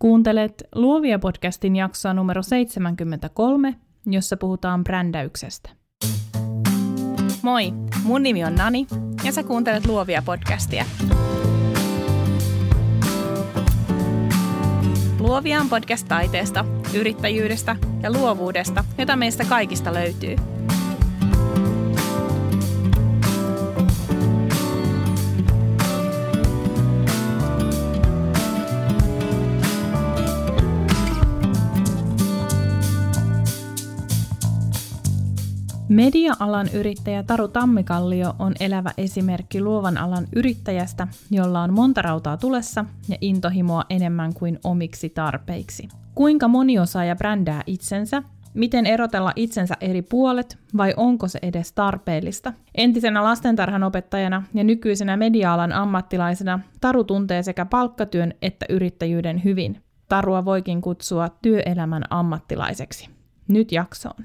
Kuuntelet Luovia podcastin jaksoa numero 73, jossa puhutaan brändäyksestä. Moi, mun nimi on Nani ja sä kuuntelet Luovia podcastia. Luovia on podcast taiteesta, yrittäjyydestä ja luovuudesta, jota meistä kaikista löytyy – Media-alan yrittäjä Taru Tammikallio on elävä esimerkki luovan alan yrittäjästä, jolla on monta rautaa tulessa ja intohimoa enemmän kuin omiksi tarpeiksi. Kuinka moni osaaja brändää itsensä? Miten erotella itsensä eri puolet vai onko se edes tarpeellista? Entisenä lastentarhanopettajana ja nykyisenä media-alan ammattilaisena Taru tuntee sekä palkkatyön että yrittäjyyden hyvin. Tarua voikin kutsua työelämän ammattilaiseksi. Nyt jaksoon.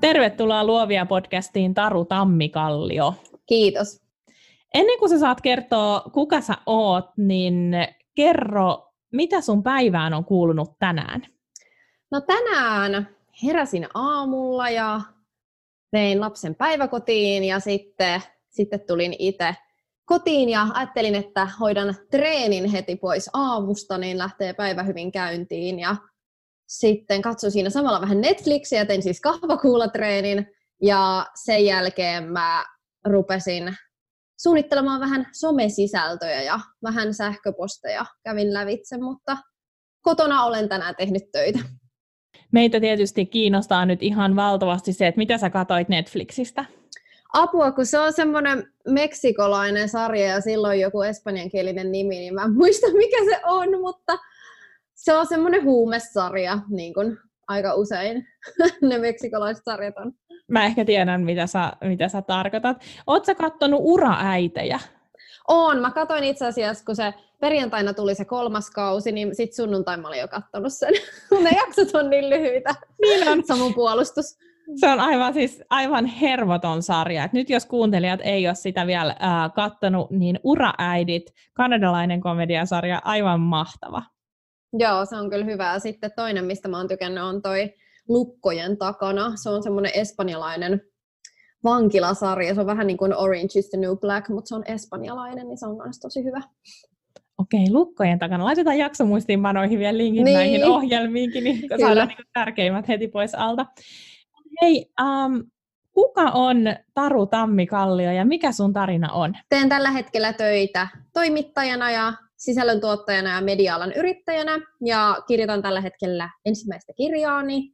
Tervetuloa Luovia podcastiin Taru Tammikallio. Kiitos. Ennen kuin sä saat kertoa, kuka sä oot, niin kerro, mitä sun päivään on kuulunut tänään? No tänään heräsin aamulla ja vein lapsen päiväkotiin ja sitten, sitten tulin itse kotiin ja ajattelin, että hoidan treenin heti pois aamusta, niin lähtee päivä hyvin käyntiin ja sitten katsoin siinä samalla vähän Netflixiä, tein siis kahvakuulatreenin ja sen jälkeen mä rupesin suunnittelemaan vähän somesisältöjä ja vähän sähköposteja kävin lävitse, mutta kotona olen tänään tehnyt töitä. Meitä tietysti kiinnostaa nyt ihan valtavasti se, että mitä sä katoit Netflixistä? Apua, kun se on semmoinen meksikolainen sarja ja silloin joku espanjankielinen nimi, niin mä en muista mikä se on, mutta se on semmoinen huumesarja, niin kuin aika usein ne meksikolaiset sarjat on. Mä ehkä tiedän, mitä sä, mitä sä tarkoitat. Oletko kattonut uraäitejä? On. Mä katsoin itse asiassa, kun se perjantaina tuli se kolmas kausi, niin sit sunnuntai mä olin jo kattonut sen. ne jaksot on niin lyhyitä. Niin on. Samun puolustus. Se on aivan, siis, aivan hervoton sarja. Et nyt jos kuuntelijat ei ole sitä vielä äh, kattonut, niin Uraäidit, kanadalainen komediasarja, aivan mahtava. Joo, se on kyllä hyvä. Sitten toinen, mistä mä oon tykännyt, on toi Lukkojen takana. Se on semmoinen espanjalainen vankilasarja. Se on vähän niin kuin Orange is the New Black, mutta se on espanjalainen, niin se on myös tosi hyvä. Okei, lukkojen takana. Laitetaan jaksomuistiinpanoihin vielä linkin niin. näihin ohjelmiinkin, niin Kyllä. saadaan niin tärkeimmät heti pois alta. Hei, um, kuka on Taru Tammikallio ja mikä sun tarina on? Teen tällä hetkellä töitä toimittajana ja sisällöntuottajana ja media-alan yrittäjänä ja kirjoitan tällä hetkellä ensimmäistä kirjaani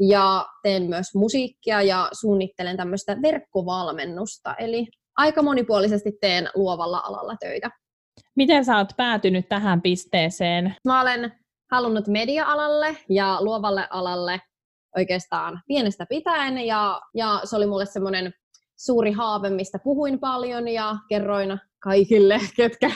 ja teen myös musiikkia ja suunnittelen tämmöistä verkkovalmennusta, eli aika monipuolisesti teen luovalla alalla töitä. Miten sä oot päätynyt tähän pisteeseen? Mä olen halunnut media-alalle ja luovalle alalle oikeastaan pienestä pitäen ja, ja se oli mulle semmoinen suuri haave, mistä puhuin paljon ja kerroin kaikille, ketkä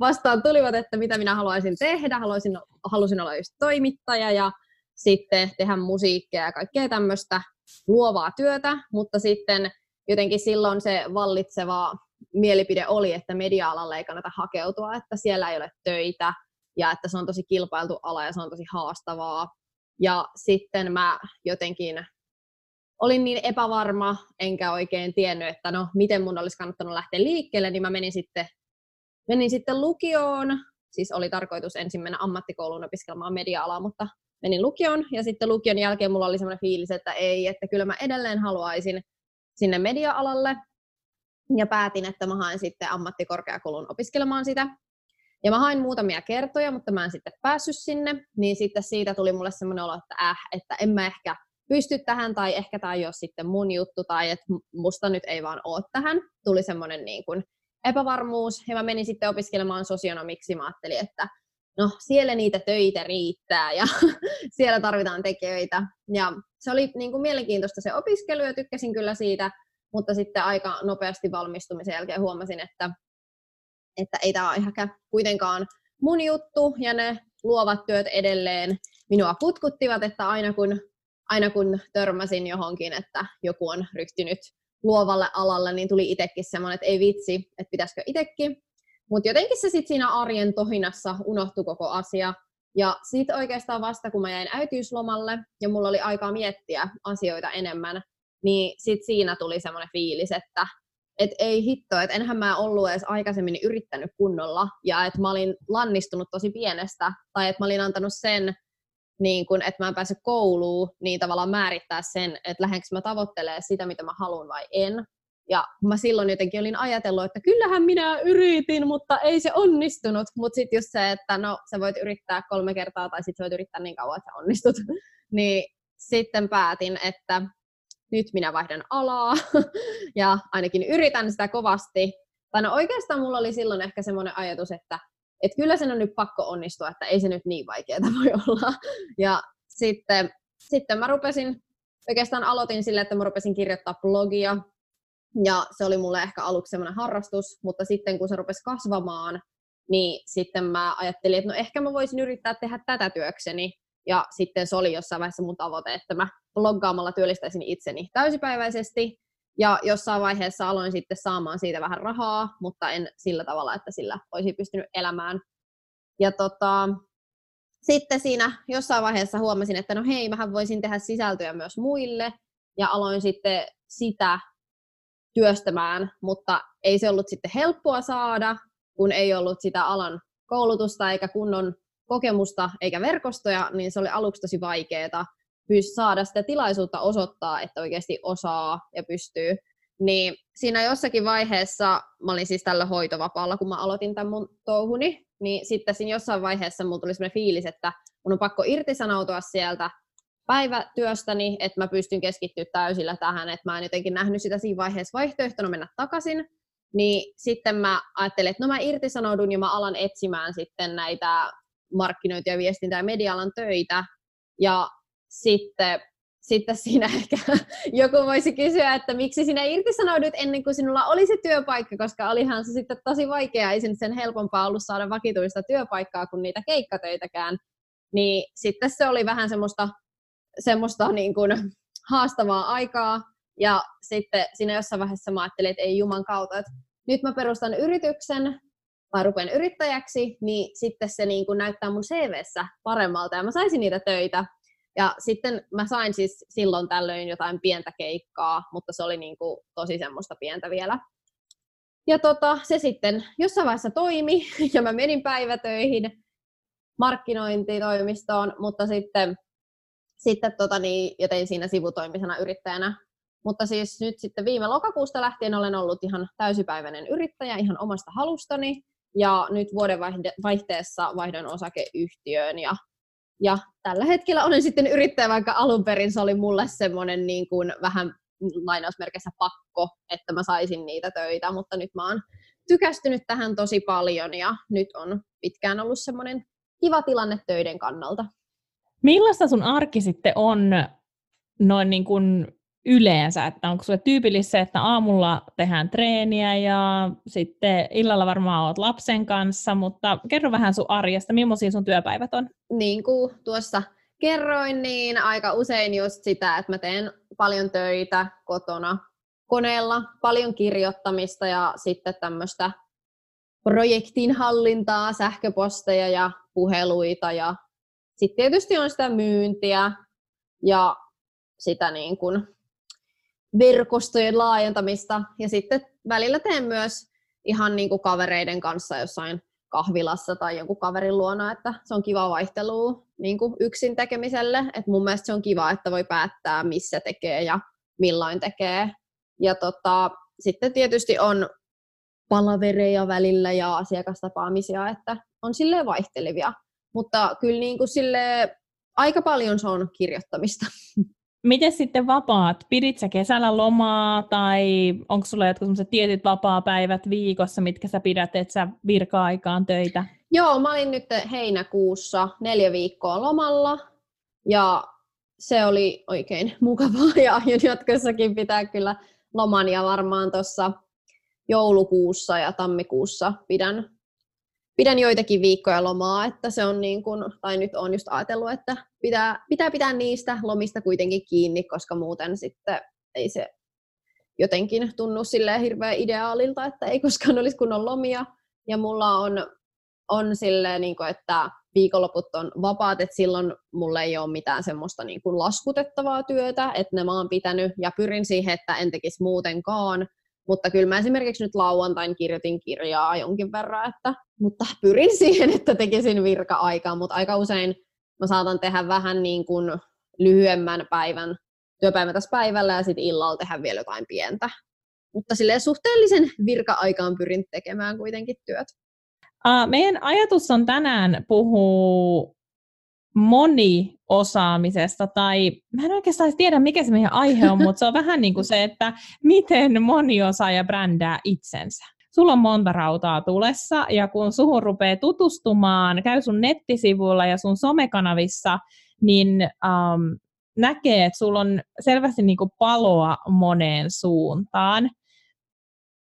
vastaan tulivat, että mitä minä haluaisin tehdä. Haluaisin, halusin olla just toimittaja ja sitten tehdä musiikkia ja kaikkea tämmöistä luovaa työtä, mutta sitten jotenkin silloin se vallitseva mielipide oli, että media-alalle ei kannata hakeutua, että siellä ei ole töitä ja että se on tosi kilpailtu ala ja se on tosi haastavaa. Ja sitten mä jotenkin olin niin epävarma, enkä oikein tiennyt, että no, miten mun olisi kannattanut lähteä liikkeelle, niin mä menin sitten, menin sitten lukioon. Siis oli tarkoitus ensin mennä ammattikouluun opiskelemaan media-alaa, mutta menin lukioon. Ja sitten lukion jälkeen mulla oli semmoinen fiilis, että ei, että kyllä mä edelleen haluaisin sinne media-alalle. Ja päätin, että mä haen sitten ammattikorkeakoulun opiskelemaan sitä. Ja mä hain muutamia kertoja, mutta mä en sitten päässyt sinne. Niin sitten siitä tuli mulle semmoinen olo, että äh, että en mä ehkä pysty tähän tai ehkä tämä ei ole sitten mun juttu tai että musta nyt ei vaan ole tähän. Tuli semmoinen niin kuin epävarmuus ja mä menin sitten opiskelemaan sosionomiksi. Mä ajattelin, että no siellä niitä töitä riittää ja siellä tarvitaan tekijöitä. Ja se oli niin kuin mielenkiintoista se opiskelu ja tykkäsin kyllä siitä, mutta sitten aika nopeasti valmistumisen jälkeen huomasin, että, että ei tämä ole ehkä kuitenkaan mun juttu ja ne luovat työt edelleen minua kutkuttivat, että aina kun aina kun törmäsin johonkin, että joku on ryhtynyt luovalle alalle, niin tuli itsekin semmoinen, että ei vitsi, että pitäisikö itsekin. Mutta jotenkin se sitten siinä arjen tohinassa unohtui koko asia. Ja sitten oikeastaan vasta kun mä jäin äitiyslomalle ja mulla oli aikaa miettiä asioita enemmän, niin sitten siinä tuli semmoinen fiilis, että et ei hitto, että enhän mä ollut edes aikaisemmin yrittänyt kunnolla ja että mä olin lannistunut tosi pienestä tai että mä olin antanut sen, niin kun, että mä en pääse kouluun, niin tavallaan määrittää sen, että lähdenkö mä tavoittelemaan sitä, mitä mä haluan vai en. Ja mä silloin jotenkin olin ajatellut, että kyllähän minä yritin, mutta ei se onnistunut. Mutta sitten just se, että no sä voit yrittää kolme kertaa tai sitten voit yrittää niin kauan, että sä onnistut. niin sitten päätin, että nyt minä vaihdan alaa ja ainakin yritän sitä kovasti. Tai no oikeastaan mulla oli silloin ehkä semmoinen ajatus, että et kyllä sen on nyt pakko onnistua, että ei se nyt niin vaikeaa voi olla. Ja sitten, sitten mä rupesin, oikeastaan aloitin sille, että mä rupesin kirjoittaa blogia, ja se oli mulle ehkä aluksi semmoinen harrastus, mutta sitten kun se rupesi kasvamaan, niin sitten mä ajattelin, että no ehkä mä voisin yrittää tehdä tätä työkseni. Ja sitten se oli jossain vaiheessa mun tavoite, että mä bloggaamalla työllistäisin itseni täysipäiväisesti. Ja jossain vaiheessa aloin sitten saamaan siitä vähän rahaa, mutta en sillä tavalla, että sillä olisi pystynyt elämään. Ja tota, sitten siinä jossain vaiheessa huomasin, että no hei, mähän voisin tehdä sisältöjä myös muille. Ja aloin sitten sitä työstämään, mutta ei se ollut sitten helppoa saada, kun ei ollut sitä alan koulutusta eikä kunnon kokemusta eikä verkostoja, niin se oli aluksi tosi vaikeaa saada sitä tilaisuutta osoittaa, että oikeasti osaa ja pystyy. Niin siinä jossakin vaiheessa, mä olin siis tällä hoitovapaalla, kun mä aloitin tämän mun touhuni, niin sitten siinä jossain vaiheessa mulla tuli sellainen fiilis, että mun on pakko irtisanoutua sieltä päivätyöstäni, että mä pystyn keskittyä täysillä tähän, että mä en jotenkin nähnyt sitä siinä vaiheessa vaihtoehtona mennä takaisin, niin sitten mä ajattelin, että no mä irtisanoudun ja mä alan etsimään sitten näitä markkinointia, ja viestintä ja media-alan töitä, ja sitten, sitten siinä ehkä joku voisi kysyä, että miksi sinä irtisanoudut ennen kuin sinulla oli se työpaikka, koska olihan se sitten tosi vaikeaa, ei sen helpompaa ollut saada vakituista työpaikkaa kuin niitä keikkatöitäkään. Niin sitten se oli vähän semmoista, semmoista niin kuin haastavaa aikaa, ja sitten siinä jossain vaiheessa mä ajattelin, että ei juman kautta, että nyt mä perustan yrityksen, tai rupean yrittäjäksi, niin sitten se niin kuin näyttää mun CVssä paremmalta ja mä saisin niitä töitä. Ja sitten mä sain siis silloin tällöin jotain pientä keikkaa, mutta se oli niin kuin tosi semmoista pientä vielä. Ja tota, se sitten jossain vaiheessa toimi ja mä menin päivätöihin markkinointitoimistoon, mutta sitten, sitten tota niin, ja tein siinä sivutoimisena yrittäjänä. Mutta siis nyt sitten viime lokakuusta lähtien olen ollut ihan täysipäiväinen yrittäjä ihan omasta halustani. Ja nyt vuoden vaihteessa vaihdoin osakeyhtiöön ja, ja tällä hetkellä olen sitten yrittäjä, vaikka alun perin se oli mulle semmoinen niin kuin vähän lainausmerkeissä pakko, että mä saisin niitä töitä, mutta nyt mä oon tykästynyt tähän tosi paljon ja nyt on pitkään ollut semmoinen kiva tilanne töiden kannalta. Millaista sun arki sitten on noin niin kuin yleensä, että onko sulle tyypillistä, että aamulla tehdään treeniä ja sitten illalla varmaan oot lapsen kanssa, mutta kerro vähän sun arjesta, millaisia sun työpäivät on? Niin kuin tuossa kerroin, niin aika usein just sitä, että mä teen paljon töitä kotona koneella, paljon kirjoittamista ja sitten tämmöistä projektin hallintaa, sähköposteja ja puheluita ja sitten tietysti on sitä myyntiä ja sitä niin kuin verkostojen laajentamista. Ja sitten välillä teen myös ihan niin kuin kavereiden kanssa jossain kahvilassa tai jonkun kaverin luona, että se on kiva vaihtelu niin kuin yksin tekemiselle. Et mun mielestä se on kiva, että voi päättää, missä tekee ja milloin tekee. Ja tota, sitten tietysti on palavereja välillä ja asiakastapaamisia, että on sille vaihtelevia. Mutta kyllä niin kuin sille aika paljon se on kirjoittamista. Miten sitten vapaat? Pidit sä kesällä lomaa tai onko sulla jotkut sellaiset tietyt vapaa-päivät viikossa, mitkä sä pidät, että sä virka-aikaan töitä? Joo, mä olin nyt heinäkuussa neljä viikkoa lomalla ja se oli oikein mukavaa ja aion jatkossakin pitää kyllä loman ja varmaan tuossa joulukuussa ja tammikuussa pidän pidän joitakin viikkoja lomaa, että se on niin kuin, tai nyt on just ajatellut, että pitää, pitää pitää niistä lomista kuitenkin kiinni, koska muuten sitten ei se jotenkin tunnu silleen hirveän ideaalilta, että ei koskaan olisi kunnon lomia. ja mulla on, on silleen, niin kuin, että viikonloput on vapaat, että silloin mulle ei ole mitään semmoista niin kuin laskutettavaa työtä, että ne mä oon pitänyt ja pyrin siihen, että en tekisi muutenkaan. Mutta kyllä mä esimerkiksi nyt lauantain kirjoitin kirjaa jonkin verran, että, mutta pyrin siihen, että tekisin virka-aikaa, mutta aika usein mä saatan tehdä vähän niin kuin lyhyemmän päivän, työpäivän tässä päivällä ja sitten illalla tehdä vielä jotain pientä. Mutta silleen suhteellisen virka-aikaan pyrin tekemään kuitenkin työt. Uh, meidän ajatus on tänään puhua moniosaamisesta, tai mä en oikeastaan tiedä, mikä se meidän aihe on, mutta se on vähän niin kuin se, että miten moniosaaja brändää itsensä. Sulla on monta rautaa tulessa, ja kun suhun rupeaa tutustumaan, käy sun nettisivuilla ja sun somekanavissa, niin um, näkee, että sulla on selvästi niin kuin paloa moneen suuntaan.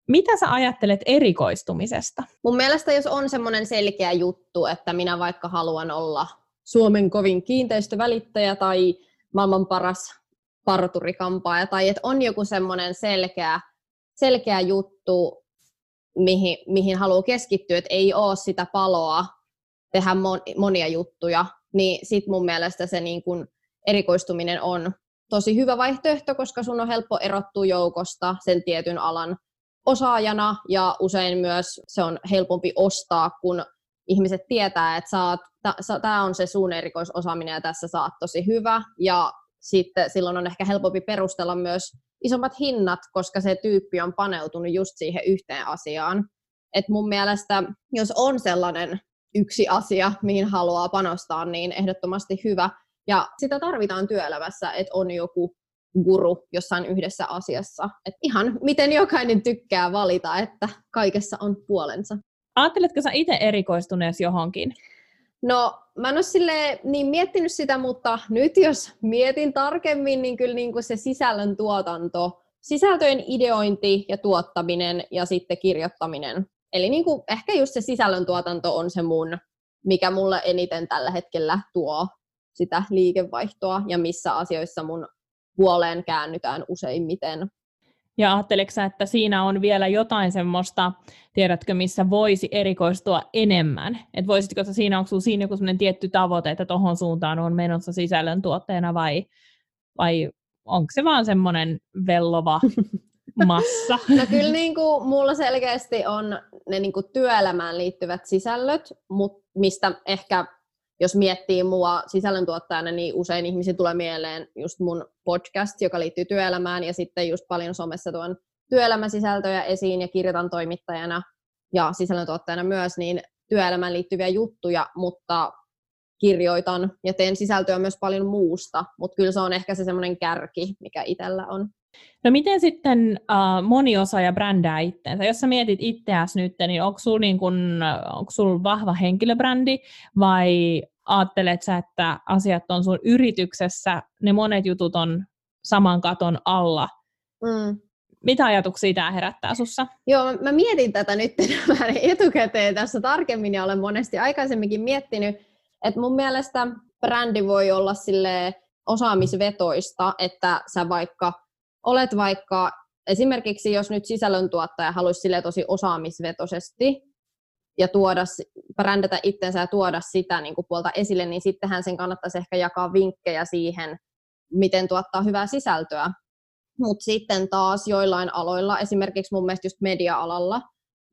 Mitä sä ajattelet erikoistumisesta? Mun mielestä jos on semmoinen selkeä juttu, että minä vaikka haluan olla Suomen kovin kiinteistövälittäjä tai maailman paras parturikampaaja, tai että on joku semmoinen selkeä, selkeä juttu, mihin, mihin haluaa keskittyä, että ei ole sitä paloa tehdä monia juttuja, niin sit mun mielestä se niin kun erikoistuminen on tosi hyvä vaihtoehto, koska sun on helppo erottua joukosta sen tietyn alan osaajana ja usein myös se on helpompi ostaa, kun ihmiset tietää, että tämä on se sun erikoisosaaminen ja tässä saat tosi hyvä ja sitten silloin on ehkä helpompi perustella myös isommat hinnat, koska se tyyppi on paneutunut just siihen yhteen asiaan. Et mun mielestä, jos on sellainen yksi asia, mihin haluaa panostaa, niin ehdottomasti hyvä. Ja sitä tarvitaan työelämässä, että on joku guru jossain yhdessä asiassa. Et ihan miten jokainen tykkää valita, että kaikessa on puolensa. Ajatteletko sä itse erikoistuneesi johonkin? No, mä en ole sille niin miettinyt sitä, mutta nyt jos mietin tarkemmin, niin kyllä niin kuin se sisällön tuotanto, sisältöjen ideointi ja tuottaminen ja sitten kirjoittaminen. Eli niin kuin ehkä just se sisällön tuotanto on se mun, mikä mulle eniten tällä hetkellä tuo sitä liikevaihtoa ja missä asioissa mun puoleen käännytään useimmiten. Ja ajatteletko että siinä on vielä jotain semmoista, tiedätkö, missä voisi erikoistua enemmän? Että voisitko sä siinä, onko siinä joku semmoinen tietty tavoite, että tuohon suuntaan on menossa sisällöntuotteena vai, vai onko se vaan semmoinen vellova massa? No kyllä niin kuin, mulla selkeästi on ne niin kuin työelämään liittyvät sisällöt, mut mistä ehkä jos miettii mua sisällöntuottajana, niin usein ihmisiä tulee mieleen just mun podcast, joka liittyy työelämään, ja sitten just paljon somessa tuon työelämäsisältöjä esiin ja kirjoitan toimittajana ja sisällöntuottajana myös, niin työelämään liittyviä juttuja, mutta kirjoitan ja teen sisältöä myös paljon muusta, mutta kyllä se on ehkä se semmoinen kärki, mikä itsellä on. No miten sitten uh, moni ja brändää itseensä? Jos sä mietit itseäsi nyt, niin onko sulla niin sul vahva henkilöbrändi vai ajattelet sä, että asiat on sun yrityksessä, ne monet jutut on saman katon alla? Mm. Mitä ajatuksia tämä herättää sussa? Joo, mä, mä mietin tätä nyt etukäteen tässä tarkemmin ja olen monesti aikaisemminkin miettinyt, että mun mielestä brändi voi olla sille osaamisvetoista, että sä vaikka olet vaikka esimerkiksi, jos nyt sisällöntuottaja haluaisi sille tosi osaamisvetoisesti ja tuoda, brändätä itsensä ja tuoda sitä niin kuin puolta esille, niin sittenhän sen kannattaisi ehkä jakaa vinkkejä siihen, miten tuottaa hyvää sisältöä. Mutta sitten taas joillain aloilla, esimerkiksi mun mielestä just media-alalla,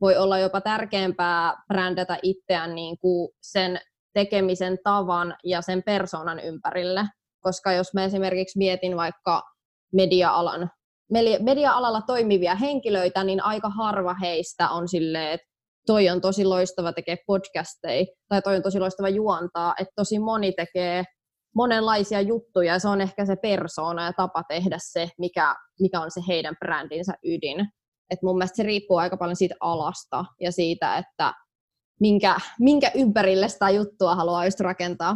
voi olla jopa tärkeämpää brändätä itseään niin kuin sen tekemisen tavan ja sen persoonan ympärille. Koska jos mä esimerkiksi mietin vaikka media-alan, media-alalla toimivia henkilöitä, niin aika harva heistä on silleen, että toi on tosi loistava tekee podcasteja, tai toi on tosi loistava juontaa, että tosi moni tekee monenlaisia juttuja, ja se on ehkä se persoona ja tapa tehdä se, mikä, mikä on se heidän brändinsä ydin. Et mun mielestä se riippuu aika paljon siitä alasta ja siitä, että minkä, minkä ympärille sitä juttua haluaa just rakentaa.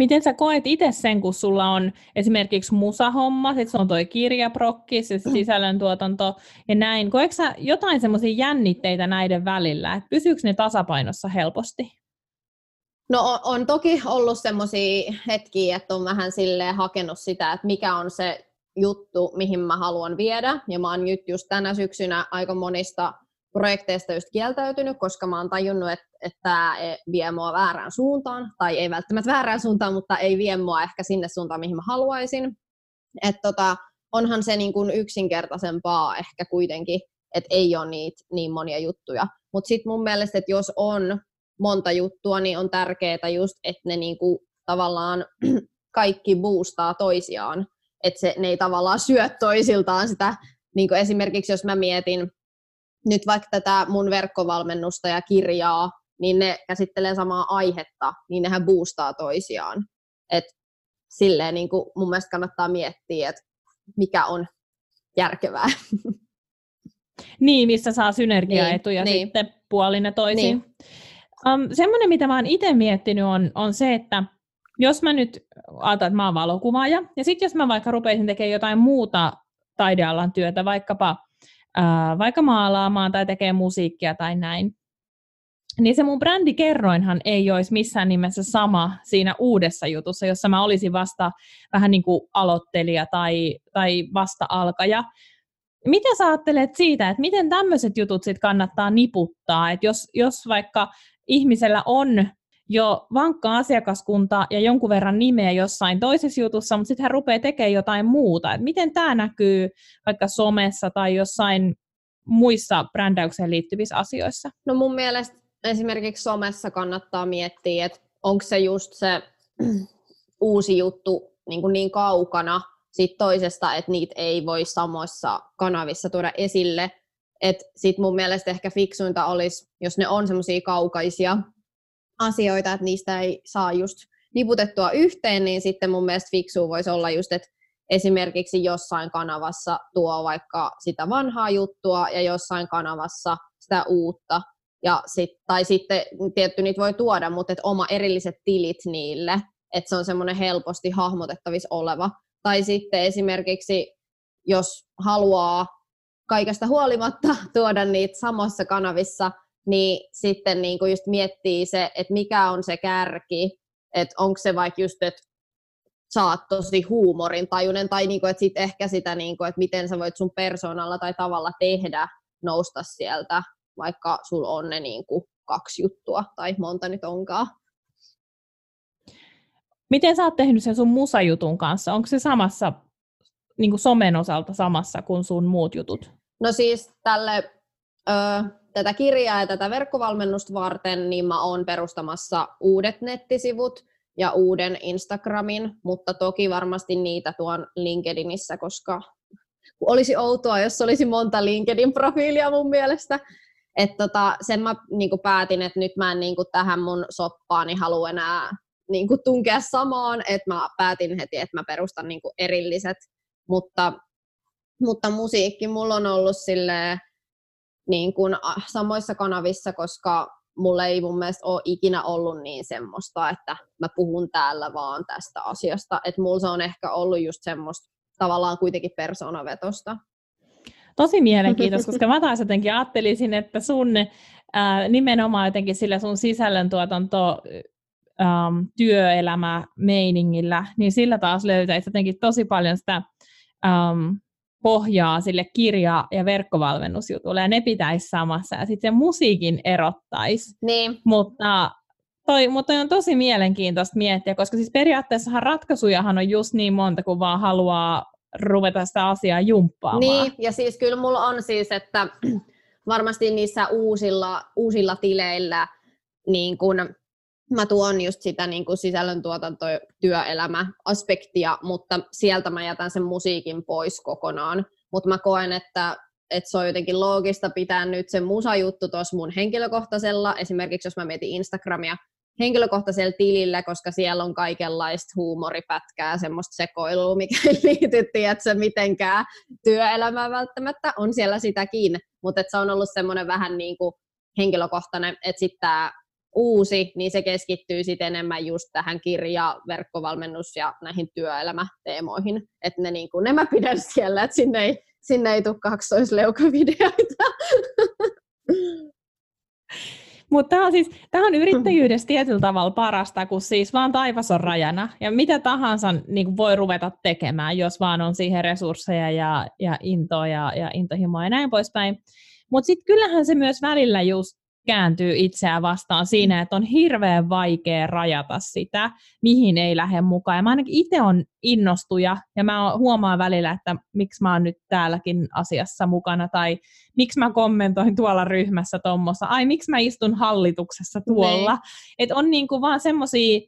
Miten sä koet itse sen, kun sulla on esimerkiksi musahomma, sitten se on toi kirjaprokki, se mm. sisällöntuotanto ja näin. Koetko sä jotain semmoisia jännitteitä näiden välillä, että pysyykö ne tasapainossa helposti? No on, on toki ollut semmoisia hetkiä, että on vähän silleen hakenut sitä, että mikä on se juttu, mihin mä haluan viedä. Ja mä oon nyt just tänä syksynä aika monista projekteista just kieltäytynyt, koska mä oon tajunnut, että, että tämä vie mua väärään suuntaan, tai ei välttämättä väärään suuntaan, mutta ei vie mua ehkä sinne suuntaan, mihin mä haluaisin. Että tota, onhan se niin kuin yksinkertaisempaa ehkä kuitenkin, että ei ole niitä niin monia juttuja. Mutta sitten mun mielestä, että jos on monta juttua, niin on tärkeää just, että ne niin kuin tavallaan kaikki boostaa toisiaan. Että ne ei tavallaan syö toisiltaan sitä, niin kuin esimerkiksi jos mä mietin nyt vaikka tätä mun verkkovalmennusta ja kirjaa, niin ne käsittelee samaa aihetta, niin nehän boostaa toisiaan. Et silleen niin kuin mun mielestä kannattaa miettiä, että mikä on järkevää. Niin, missä saa synergiaetuja niin, sitten niin. puolin ja toisin. Niin. Um, semmoinen, mitä mä oon itse miettinyt, on, on se, että jos mä nyt ajatellaan, että mä oon valokuvaaja, ja sitten jos mä vaikka rupeisin tekemään jotain muuta taidealan työtä, vaikkapa vaikka maalaamaan tai tekee musiikkia tai näin, niin se mun brändikerroinhan ei olisi missään nimessä sama siinä uudessa jutussa, jossa mä olisin vasta vähän niin kuin aloittelija tai, tai vasta alkaja. Mitä sä ajattelet siitä, että miten tämmöiset jutut sitten kannattaa niputtaa, että jos, jos vaikka ihmisellä on jo vankkaa asiakaskuntaa ja jonkun verran nimeä jossain toisessa jutussa, mutta sitten hän rupeaa tekemään jotain muuta. Et miten tämä näkyy vaikka somessa tai jossain muissa brändäykseen liittyvissä asioissa? No mun mielestä esimerkiksi somessa kannattaa miettiä, että onko se just se uusi juttu niin, kuin niin kaukana sit toisesta, että niitä ei voi samoissa kanavissa tuoda esille. Sitten mun mielestä ehkä fiksuinta olisi, jos ne on semmoisia kaukaisia asioita, että niistä ei saa just niputettua yhteen, niin sitten mun mielestä fiksua voisi olla just, että esimerkiksi jossain kanavassa tuo vaikka sitä vanhaa juttua ja jossain kanavassa sitä uutta. Ja sit, tai sitten tietty niitä voi tuoda, mutta et oma erilliset tilit niille, että se on semmoinen helposti hahmotettavissa oleva. Tai sitten esimerkiksi, jos haluaa kaikesta huolimatta tuoda niitä samassa kanavissa, niin sitten niin kuin just miettii se, että mikä on se kärki, että onko se vaikka just, että sä oot tosi huumorin tajunen, tai niin kuin, että sit ehkä sitä, niin kuin, että miten sä voit sun persoonalla tai tavalla tehdä nousta sieltä, vaikka sul on ne niin kuin kaksi juttua tai monta nyt onkaan. Miten sä oot tehnyt sen sun musajutun kanssa? Onko se samassa, niin kuin somen osalta samassa kuin sun muut jutut? No siis tälle ö, tätä kirjaa ja tätä verkkovalmennusta varten, niin mä oon perustamassa uudet nettisivut ja uuden Instagramin, mutta toki varmasti niitä tuon LinkedInissä, koska olisi outoa, jos olisi monta LinkedIn-profiilia mun mielestä. Et tota, sen mä niinku päätin, että nyt mä en niinku tähän mun soppaani halua enää niinku tunkea samaan, että mä päätin heti, että mä perustan niinku erilliset, mutta, mutta musiikki mulla on ollut silleen, niin kuin samoissa kanavissa, koska mulla ei mun mielestä ole ikinä ollut niin semmoista, että mä puhun täällä vaan tästä asiasta. Että mulla se on ehkä ollut just semmoista tavallaan kuitenkin persoonavetosta. Tosi mielenkiintoista, koska mä taas jotenkin ajattelisin, että sun ää, nimenomaan jotenkin sillä sun sisällöntuotanto ähm, työelämä meiningillä, niin sillä taas löytäisi jotenkin tosi paljon sitä ähm, pohjaa sille kirja- ja verkkovalmennusjutulle, ja ne pitäisi samassa, ja sitten se musiikin erottaisi. Niin. Mutta toi, mutta toi on tosi mielenkiintoista miettiä, koska siis periaatteessahan ratkaisujahan on just niin monta, kuin vaan haluaa ruveta sitä asiaa jumppaamaan. Niin, ja siis kyllä mulla on siis, että varmasti niissä uusilla, uusilla tileillä niin kun mä tuon just sitä niin kuin sisällöntuotanto työelämäaspektia, mutta sieltä mä jätän sen musiikin pois kokonaan. Mutta mä koen, että, että se on jotenkin loogista pitää nyt se musajuttu tuossa mun henkilökohtaisella, esimerkiksi jos mä mietin Instagramia, henkilökohtaisella tilillä, koska siellä on kaikenlaista huumoripätkää, semmoista sekoilua, mikä ei liity, tiedätkö, mitenkään työelämään välttämättä, on siellä sitäkin, mutta se on ollut semmoinen vähän niin kuin henkilökohtainen, että sitten tämä uusi, niin se keskittyy sitten enemmän just tähän kirja, verkkovalmennus ja näihin työelämäteemoihin. Että ne, niin kuin, ne mä pidän siellä, että sinne ei, sinne ei tule kaksoisleukavideoita. Mutta tämä on, siis, tämä on yrittäjyydessä tietyllä tavalla parasta, kun siis vaan taivas on rajana. Ja mitä tahansa niin voi ruveta tekemään, jos vaan on siihen resursseja ja, ja intoa ja, ja intohimoa ja näin poispäin. Mutta sitten kyllähän se myös välillä just kääntyy itseään vastaan siinä, että on hirveän vaikea rajata sitä, mihin ei lähde mukaan. Ja mä ainakin itse on innostuja, ja mä huomaan välillä, että miksi mä oon nyt täälläkin asiassa mukana, tai miksi mä kommentoin tuolla ryhmässä tuommoissa, ai miksi mä istun hallituksessa tuolla. Niin. Että on niinku vaan semmoisia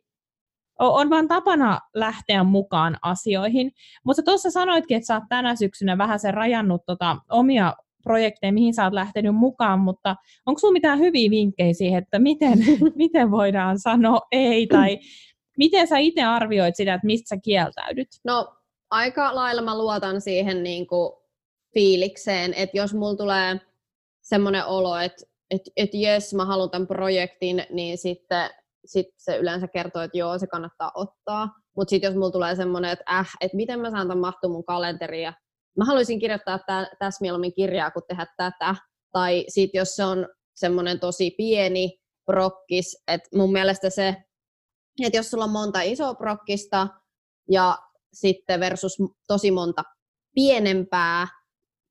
on vaan tapana lähteä mukaan asioihin. Mutta tuossa sanoitkin, että sä oot tänä syksynä vähän sen rajannut tota omia projekteja, mihin sä oot lähtenyt mukaan, mutta onko sulla mitään hyviä vinkkejä siihen, että miten, miten voidaan sanoa ei, tai miten sä itse arvioit sitä, että mistä sä kieltäydyt? No aika lailla mä luotan siihen niin kuin fiilikseen, että jos mulla tulee semmoinen olo, että että et jes, mä haluan tämän projektin, niin sitten sit se yleensä kertoo, että joo, se kannattaa ottaa. Mutta sitten jos mulla tulee semmoinen, että äh, että miten mä saan tämän mahtua mun kalenteriin mä haluaisin kirjoittaa tä, tässä mieluummin kirjaa kuin tehdä tätä. Tai sitten jos se on semmoinen tosi pieni prokkis, että mun mielestä se, että jos sulla on monta isoa prokkista ja sitten versus tosi monta pienempää,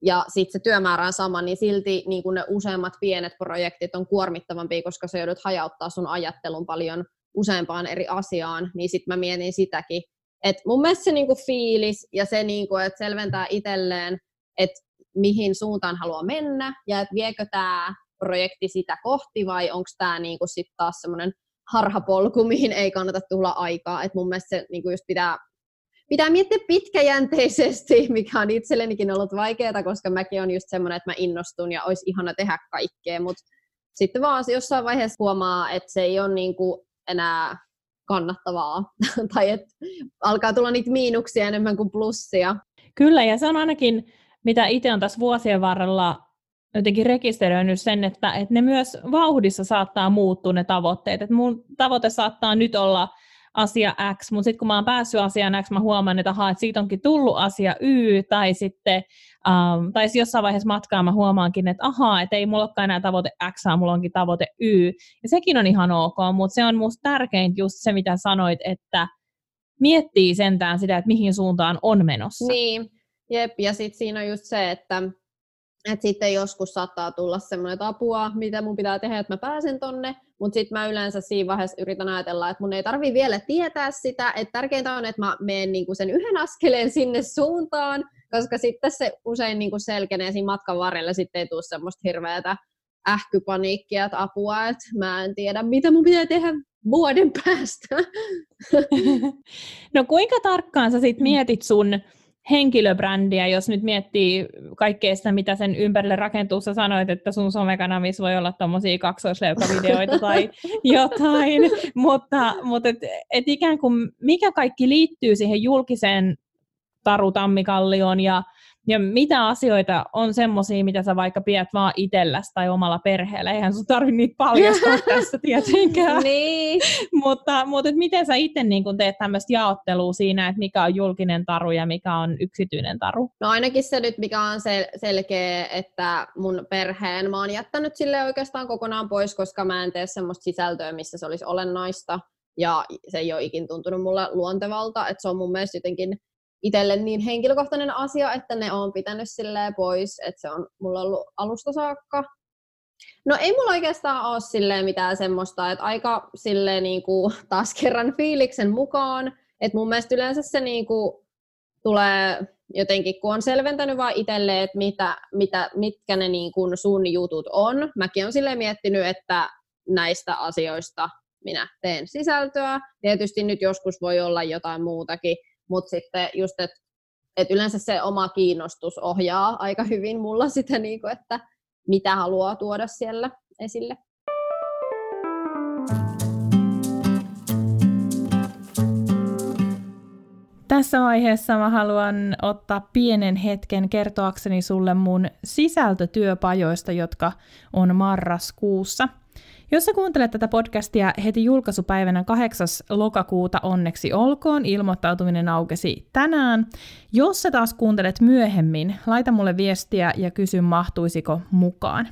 ja sitten se työmäärä on sama, niin silti niin ne useammat pienet projektit on kuormittavampia, koska sä joudut hajauttaa sun ajattelun paljon useampaan eri asiaan, niin sitten mä mietin sitäkin, et mun mielestä se niinku fiilis ja se, niinku, että selventää itselleen, että mihin suuntaan haluaa mennä ja että viekö tämä projekti sitä kohti vai onko tämä niinku sit taas semmoinen harhapolku, mihin ei kannata tulla aikaa. Et mun mielestä se niinku just pitää, pitää miettiä pitkäjänteisesti, mikä on itsellenikin ollut vaikeaa, koska mäkin on just semmoinen, että mä innostun ja olisi ihana tehdä kaikkea, mutta sitten vaan jossain vaiheessa huomaa, että se ei ole niinku enää kannattavaa, tai että alkaa tulla niitä miinuksia enemmän kuin plussia. Kyllä, ja se on ainakin, mitä itse on tässä vuosien varrella jotenkin rekisteröinyt sen, että, että ne myös vauhdissa saattaa muuttua ne tavoitteet. Että mun tavoite saattaa nyt olla asia X, mutta sitten kun mä oon päässyt asiaan X, mä huomaan, että, aha, että siitä onkin tullut asia Y, tai sitten um, tai jossain vaiheessa matkaa mä huomaankin, että ahaa, että ei mulla olekaan enää tavoite X, mulla onkin tavoite Y, ja sekin on ihan ok, mutta se on musta tärkeintä just se, mitä sanoit, että miettii sentään sitä, että mihin suuntaan on menossa. Niin, jep, ja sitten siinä on just se, että että sitten joskus saattaa tulla semmoinen apua, mitä mun pitää tehdä, että mä pääsen tonne, mutta sitten mä yleensä siinä vaiheessa yritän ajatella, että mun ei tarvi vielä tietää sitä, että tärkeintä on, että mä menen niinku sen yhden askeleen sinne suuntaan, koska sitten se usein niinku selkenee siinä matkan varrella, sitten ei tule semmoista hirveätä ähkypaniikkia, että apua, että mä en tiedä, mitä mun pitää tehdä vuoden päästä. No kuinka tarkkaan sä sitten mietit sun henkilöbrändiä, jos nyt miettii kaikkea sitä, mitä sen ympärille rakentuu, sä sanoit, että sun somekanavissa voi olla tommosia kaksoisleukavideoita tai jotain, mutta, mutta et, et ikään kuin mikä kaikki liittyy siihen julkiseen Taru Tammikallioon ja ja mitä asioita on semmoisia, mitä sä vaikka pidät vaan itselläsi tai omalla perheellä. Eihän sun tarvi niitä paljastaa tässä tietenkään. niin. mutta mutta et miten sä itse niin kun teet tämmöistä jaottelua siinä, että mikä on julkinen taru ja mikä on yksityinen taru? No ainakin se nyt, mikä on sel- selkeä, että mun perheen mä oon jättänyt sille oikeastaan kokonaan pois, koska mä en tee semmoista sisältöä, missä se olisi olennaista. Ja se ei ole ikin tuntunut mulle luontevalta, että se on mun mielestä jotenkin itselle niin henkilökohtainen asia, että ne on pitänyt silleen pois, että se on mulla ollut alusta saakka. No ei mulla oikeastaan ole silleen mitään semmoista, että aika silleen niin kuin taas kerran fiiliksen mukaan, että mun mielestä yleensä se niin kuin tulee jotenkin, kun on selventänyt vaan itselle, että mitä, mitä, mitkä ne niin kuin sun jutut on. Mäkin olen silleen miettinyt, että näistä asioista minä teen sisältöä. Tietysti nyt joskus voi olla jotain muutakin, mutta sitten just, että et yleensä se oma kiinnostus ohjaa aika hyvin mulla sitä, niin kuin, että mitä haluaa tuoda siellä esille. Tässä vaiheessa mä haluan ottaa pienen hetken kertoakseni sulle mun sisältötyöpajoista, jotka on marraskuussa – jos sä kuuntelet tätä podcastia heti julkaisupäivänä 8. lokakuuta onneksi olkoon, ilmoittautuminen aukesi tänään. Jos sä taas kuuntelet myöhemmin, laita mulle viestiä ja kysy mahtuisiko mukaan.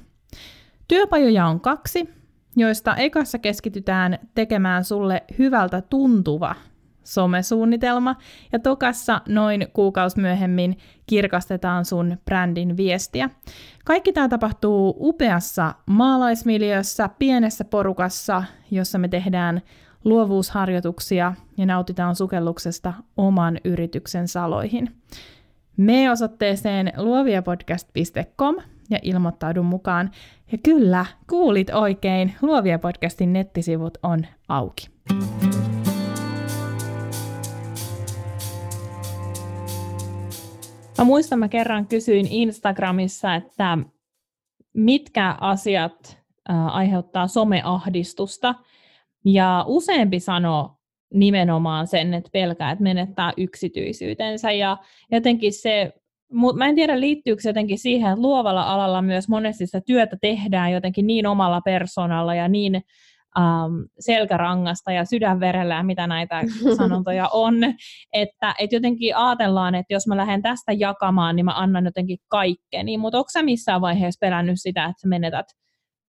Työpajoja on kaksi, joista ekassa keskitytään tekemään sulle hyvältä tuntuva somesuunnitelma, ja tokassa noin kuukausi myöhemmin kirkastetaan sun brändin viestiä. Kaikki tämä tapahtuu upeassa maalaismiljössä, pienessä porukassa, jossa me tehdään luovuusharjoituksia ja nautitaan sukelluksesta oman yrityksen saloihin. Me osoitteeseen luoviapodcast.com ja ilmoittaudu mukaan. Ja kyllä, kuulit oikein, Luovia podcastin nettisivut on auki. Mä muistan, mä kerran kysyin Instagramissa, että mitkä asiat aiheuttaa someahdistusta. Ja useampi sanoi nimenomaan sen, että pelkää, että menettää yksityisyytensä. Ja jotenkin se, mä en tiedä liittyykö se jotenkin siihen, että luovalla alalla myös monesti sitä työtä tehdään jotenkin niin omalla persoonalla ja niin um, selkärangasta ja sydänverellä ja mitä näitä sanontoja on, että et jotenkin ajatellaan, että jos mä lähden tästä jakamaan, niin mä annan jotenkin kaikkeni, mutta onko sä missään vaiheessa pelännyt sitä, että sä menetät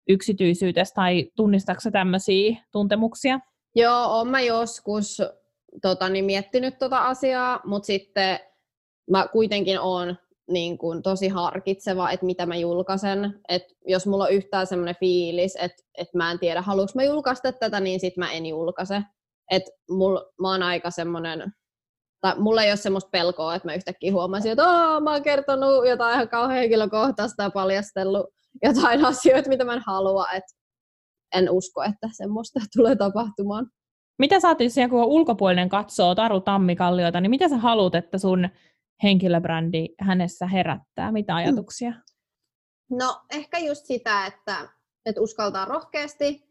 yksityisyydestä tai tunnistatko tämmöisiä tuntemuksia? Joo, olen mä joskus tota, niin miettinyt tota asiaa, mutta sitten mä kuitenkin olen niin kuin, tosi harkitseva, että mitä mä julkaisen. Et jos mulla on yhtään semmoinen fiilis, että et mä en tiedä, haluanko mä julkaista tätä, niin sit mä en julkaise. Et mul, mä oon aika semmoinen, tai mulla ei ole semmoista pelkoa, että mä yhtäkkiä huomasin, että mä oon kertonut jotain ihan kauhean henkilökohtaista ja paljastellut jotain asioita, mitä mä en halua. Et en usko, että semmoista tulee tapahtumaan. Mitä sä oot, jos kun ulkopuolinen katsoo Taru Tammikalliota, niin mitä sä haluat, että sun henkilöbrändi hänessä herättää? Mitä mm. ajatuksia? No ehkä just sitä, että, että uskaltaa rohkeasti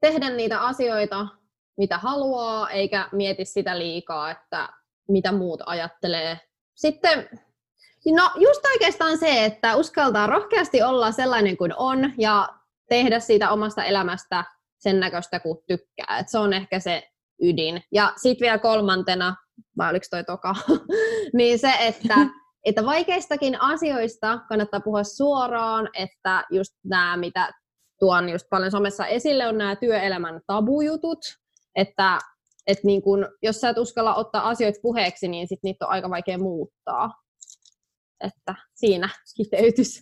tehdä niitä asioita, mitä haluaa, eikä mieti sitä liikaa, että mitä muut ajattelee. Sitten, no just oikeastaan se, että uskaltaa rohkeasti olla sellainen kuin on ja tehdä siitä omasta elämästä sen näköistä, kun tykkää. Et se on ehkä se ydin. Ja sitten vielä kolmantena, vai oliko toi toka, niin se, että, että vaikeistakin asioista kannattaa puhua suoraan, että just nämä, mitä tuon just paljon somessa esille, on nämä työelämän tabujutut, että että niin kun, jos sä et uskalla ottaa asioita puheeksi, niin sit niitä on aika vaikea muuttaa. Että siinä kiteytys.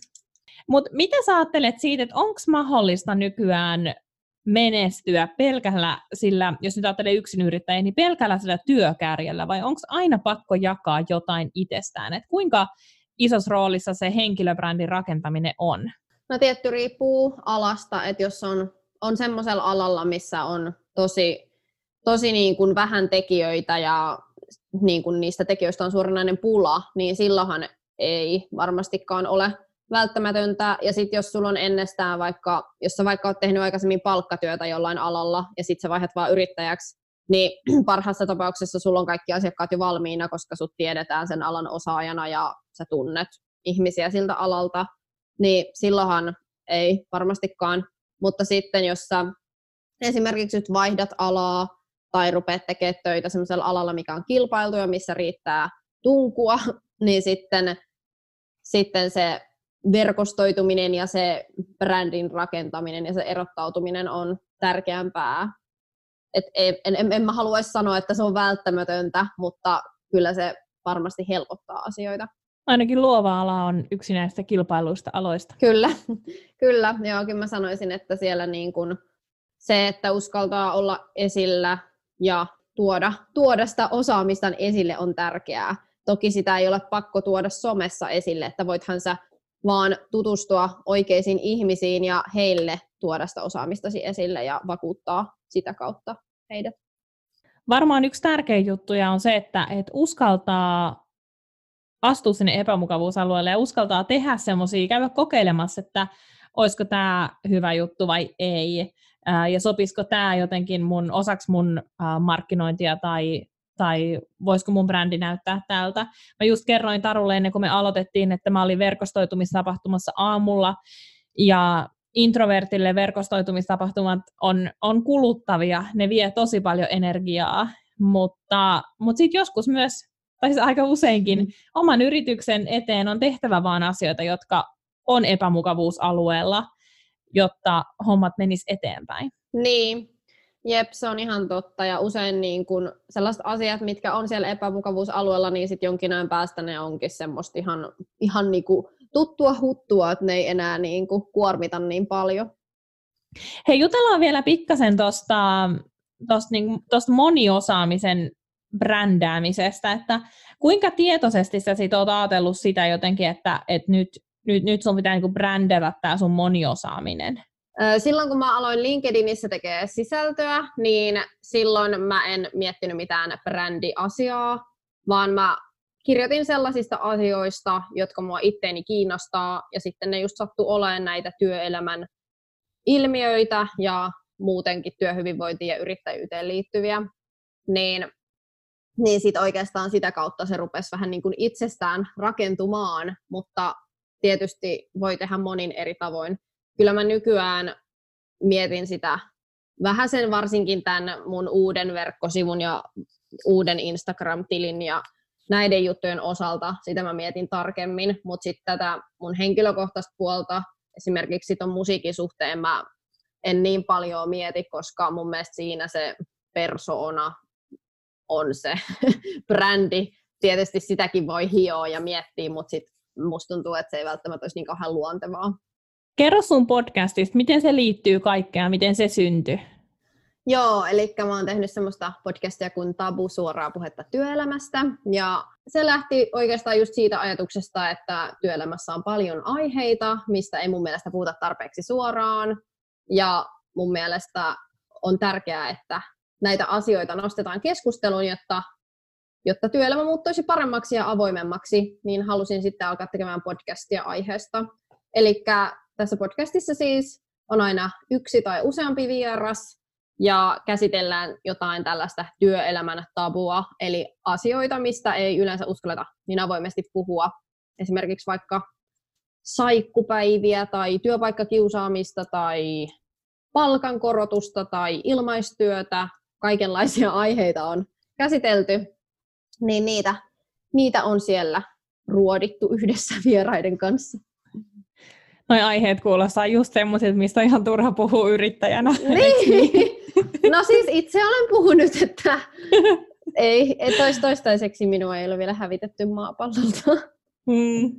Mutta mitä sä ajattelet siitä, että onko mahdollista nykyään menestyä pelkällä sillä, jos nyt ajattelee yrittäjä, niin pelkällä sillä työkärjellä, vai onko aina pakko jakaa jotain itsestään? Et kuinka isossa roolissa se henkilöbrändin rakentaminen on? No tietty riippuu alasta, että jos on, on semmoisella alalla, missä on tosi, tosi niin kuin vähän tekijöitä ja niin kuin niistä tekijöistä on suoranainen pula, niin silloinhan ei varmastikaan ole välttämätöntä. Ja sitten jos sulla on ennestään vaikka, jos sä vaikka oot tehnyt aikaisemmin palkkatyötä jollain alalla ja sitten sä vaihdat vaan yrittäjäksi, niin parhaassa tapauksessa sulla on kaikki asiakkaat jo valmiina, koska sut tiedetään sen alan osaajana ja sä tunnet ihmisiä siltä alalta, niin silloinhan ei varmastikaan. Mutta sitten jos sä esimerkiksi nyt vaihdat alaa tai rupeat tekemään töitä sellaisella alalla, mikä on kilpailtu ja missä riittää tunkua, niin sitten, sitten se verkostoituminen ja se brändin rakentaminen ja se erottautuminen on tärkeämpää. Et en, en, en mä haluaisi sanoa, että se on välttämätöntä, mutta kyllä se varmasti helpottaa asioita. Ainakin luova ala on yksi näistä kilpailuista aloista. Kyllä, kyllä. Joo, kyllä mä sanoisin, että siellä niin kun se, että uskaltaa olla esillä ja tuoda, tuoda sitä osaamista esille on tärkeää. Toki sitä ei ole pakko tuoda somessa esille, että voithan sä vaan tutustua oikeisiin ihmisiin ja heille tuoda sitä osaamistasi esille ja vakuuttaa sitä kautta heidät. Varmaan yksi tärkeä juttu on se, että et uskaltaa astua sinne epämukavuusalueelle ja uskaltaa tehdä semmoisia, käydä kokeilemassa, että olisiko tämä hyvä juttu vai ei, ja sopisiko tämä jotenkin mun, osaksi mun markkinointia tai tai voisiko mun brändi näyttää tältä. Mä just kerroin Tarulle ennen kuin me aloitettiin, että mä olin verkostoitumistapahtumassa aamulla, ja introvertille verkostoitumistapahtumat on, on kuluttavia, ne vie tosi paljon energiaa, mutta, mutta sitten joskus myös, tai siis aika useinkin, oman yrityksen eteen on tehtävä vaan asioita, jotka on epämukavuusalueella, jotta hommat menis eteenpäin. Niin, Jep, se on ihan totta. Ja usein niin kun sellaiset asiat, mitkä on siellä epämukavuusalueella, niin sitten jonkin ajan päästä ne onkin semmoista ihan, ihan niin kuin tuttua huttua, että ne ei enää niin kuin kuormita niin paljon. Hei, jutellaan vielä pikkasen tuosta tosta, niin, tosta moniosaamisen brändäämisestä, että kuinka tietoisesti sä sit oot ajatellut sitä jotenkin, että, että nyt, nyt, nyt sun pitää niin brändätä tämä sun moniosaaminen? Silloin kun mä aloin LinkedInissä tekemään sisältöä, niin silloin mä en miettinyt mitään brändiasiaa, vaan mä kirjoitin sellaisista asioista, jotka mua itteeni kiinnostaa, ja sitten ne just sattu olemaan näitä työelämän ilmiöitä ja muutenkin työhyvinvointiin ja yrittäjyyteen liittyviä, niin, niin sit oikeastaan sitä kautta se rupesi vähän niin kuin itsestään rakentumaan, mutta tietysti voi tehdä monin eri tavoin kyllä mä nykyään mietin sitä vähän sen varsinkin tämän mun uuden verkkosivun ja uuden Instagram-tilin ja näiden juttujen osalta, sitä mä mietin tarkemmin, mutta sitten tätä mun henkilökohtaista puolta, esimerkiksi ton musiikin suhteen mä en niin paljon mieti, koska mun mielestä siinä se persona on se brändi. Tietysti sitäkin voi hioa ja miettiä, mutta sitten musta tuntuu, että se ei välttämättä olisi niin kauhean luontevaa. Kerro sun podcastista, miten se liittyy kaikkeen, miten se syntyi? Joo, eli mä oon tehnyt semmoista podcastia kuin Tabu suoraa puhetta työelämästä. Ja se lähti oikeastaan just siitä ajatuksesta, että työelämässä on paljon aiheita, mistä ei mun mielestä puhuta tarpeeksi suoraan. Ja mun mielestä on tärkeää, että näitä asioita nostetaan keskusteluun, jotta, jotta työelämä muuttuisi paremmaksi ja avoimemmaksi, niin halusin sitten alkaa tekemään podcastia aiheesta. Eli tässä podcastissa siis on aina yksi tai useampi vieras ja käsitellään jotain tällaista työelämän tabua, eli asioita, mistä ei yleensä uskalleta niin avoimesti puhua. Esimerkiksi vaikka saikkupäiviä tai työpaikkakiusaamista tai palkankorotusta tai ilmaistyötä, kaikenlaisia aiheita on käsitelty, niin niitä, niitä on siellä ruodittu yhdessä vieraiden kanssa noi aiheet kuulostaa just semmoiset, mistä on ihan turha puhua yrittäjänä. Niin. No siis itse olen puhunut, että ei, tois, toistaiseksi minua ei ole vielä hävitetty maapallolta. Mm.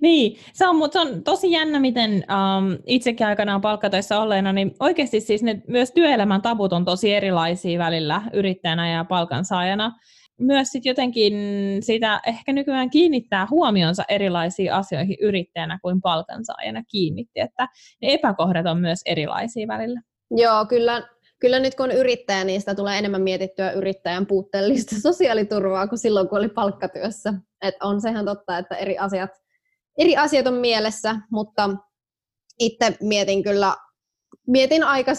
Niin, se on, mutta se on tosi jännä, miten um, itsekin aikanaan palkkatöissä olleena, niin oikeasti siis ne, myös työelämän tabut on tosi erilaisia välillä yrittäjänä ja palkansaajana myös sit jotenkin sitä ehkä nykyään kiinnittää huomionsa erilaisiin asioihin yrittäjänä kuin palkansaajana kiinnitti, että ne epäkohdat on myös erilaisia välillä. Joo, kyllä, kyllä nyt kun on yrittäjä, niin sitä tulee enemmän mietittyä yrittäjän puutteellista sosiaaliturvaa kuin silloin, kun oli palkkatyössä. Et on sehän totta, että eri asiat, eri asiat on mielessä, mutta itse mietin kyllä, mietin aika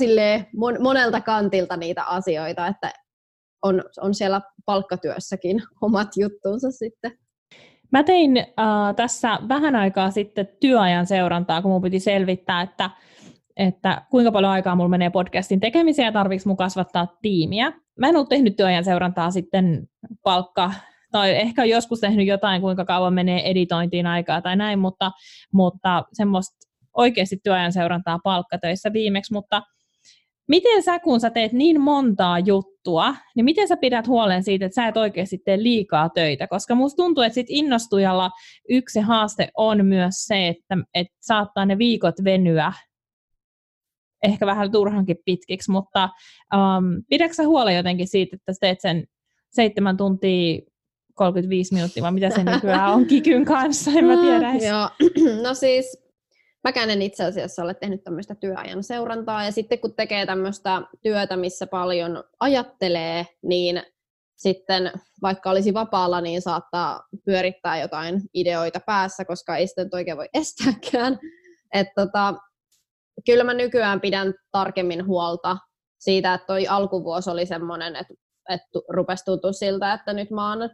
monelta kantilta niitä asioita, että on, on siellä palkkatyössäkin omat juttuunsa sitten. Mä tein äh, tässä vähän aikaa sitten työajan seurantaa, kun mun piti selvittää, että, että kuinka paljon aikaa mulla menee podcastin tekemiseen ja tarvitsisi mun kasvattaa tiimiä. Mä en ole tehnyt työajan seurantaa sitten palkka, tai ehkä joskus tehnyt jotain, kuinka kauan menee editointiin aikaa tai näin, mutta, mutta semmoista oikeasti työajan seurantaa palkkatöissä viimeksi, mutta miten sä, kun sä teet niin montaa juttua, niin miten sä pidät huolen siitä, että sä et oikeasti tee liikaa töitä? Koska musta tuntuu, että sit innostujalla yksi haaste on myös se, että, että saattaa ne viikot venyä ehkä vähän turhankin pitkiksi, mutta um, pidätkö sä huolen jotenkin siitä, että sä teet sen seitsemän tuntia 35 minuuttia, vai mitä se nykyään on kikyn kanssa, en mä tiedä. Mm, joo, no siis mäkään en itse asiassa ole tehnyt tämmöistä työajan seurantaa, ja sitten kun tekee tämmöistä työtä, missä paljon ajattelee, niin sitten vaikka olisi vapaalla, niin saattaa pyörittää jotain ideoita päässä, koska ei sitten oikein voi estääkään. Et tota, kyllä mä nykyään pidän tarkemmin huolta siitä, että toi alkuvuosi oli semmoinen, että, että rupesi tuntua siltä, että nyt mä oon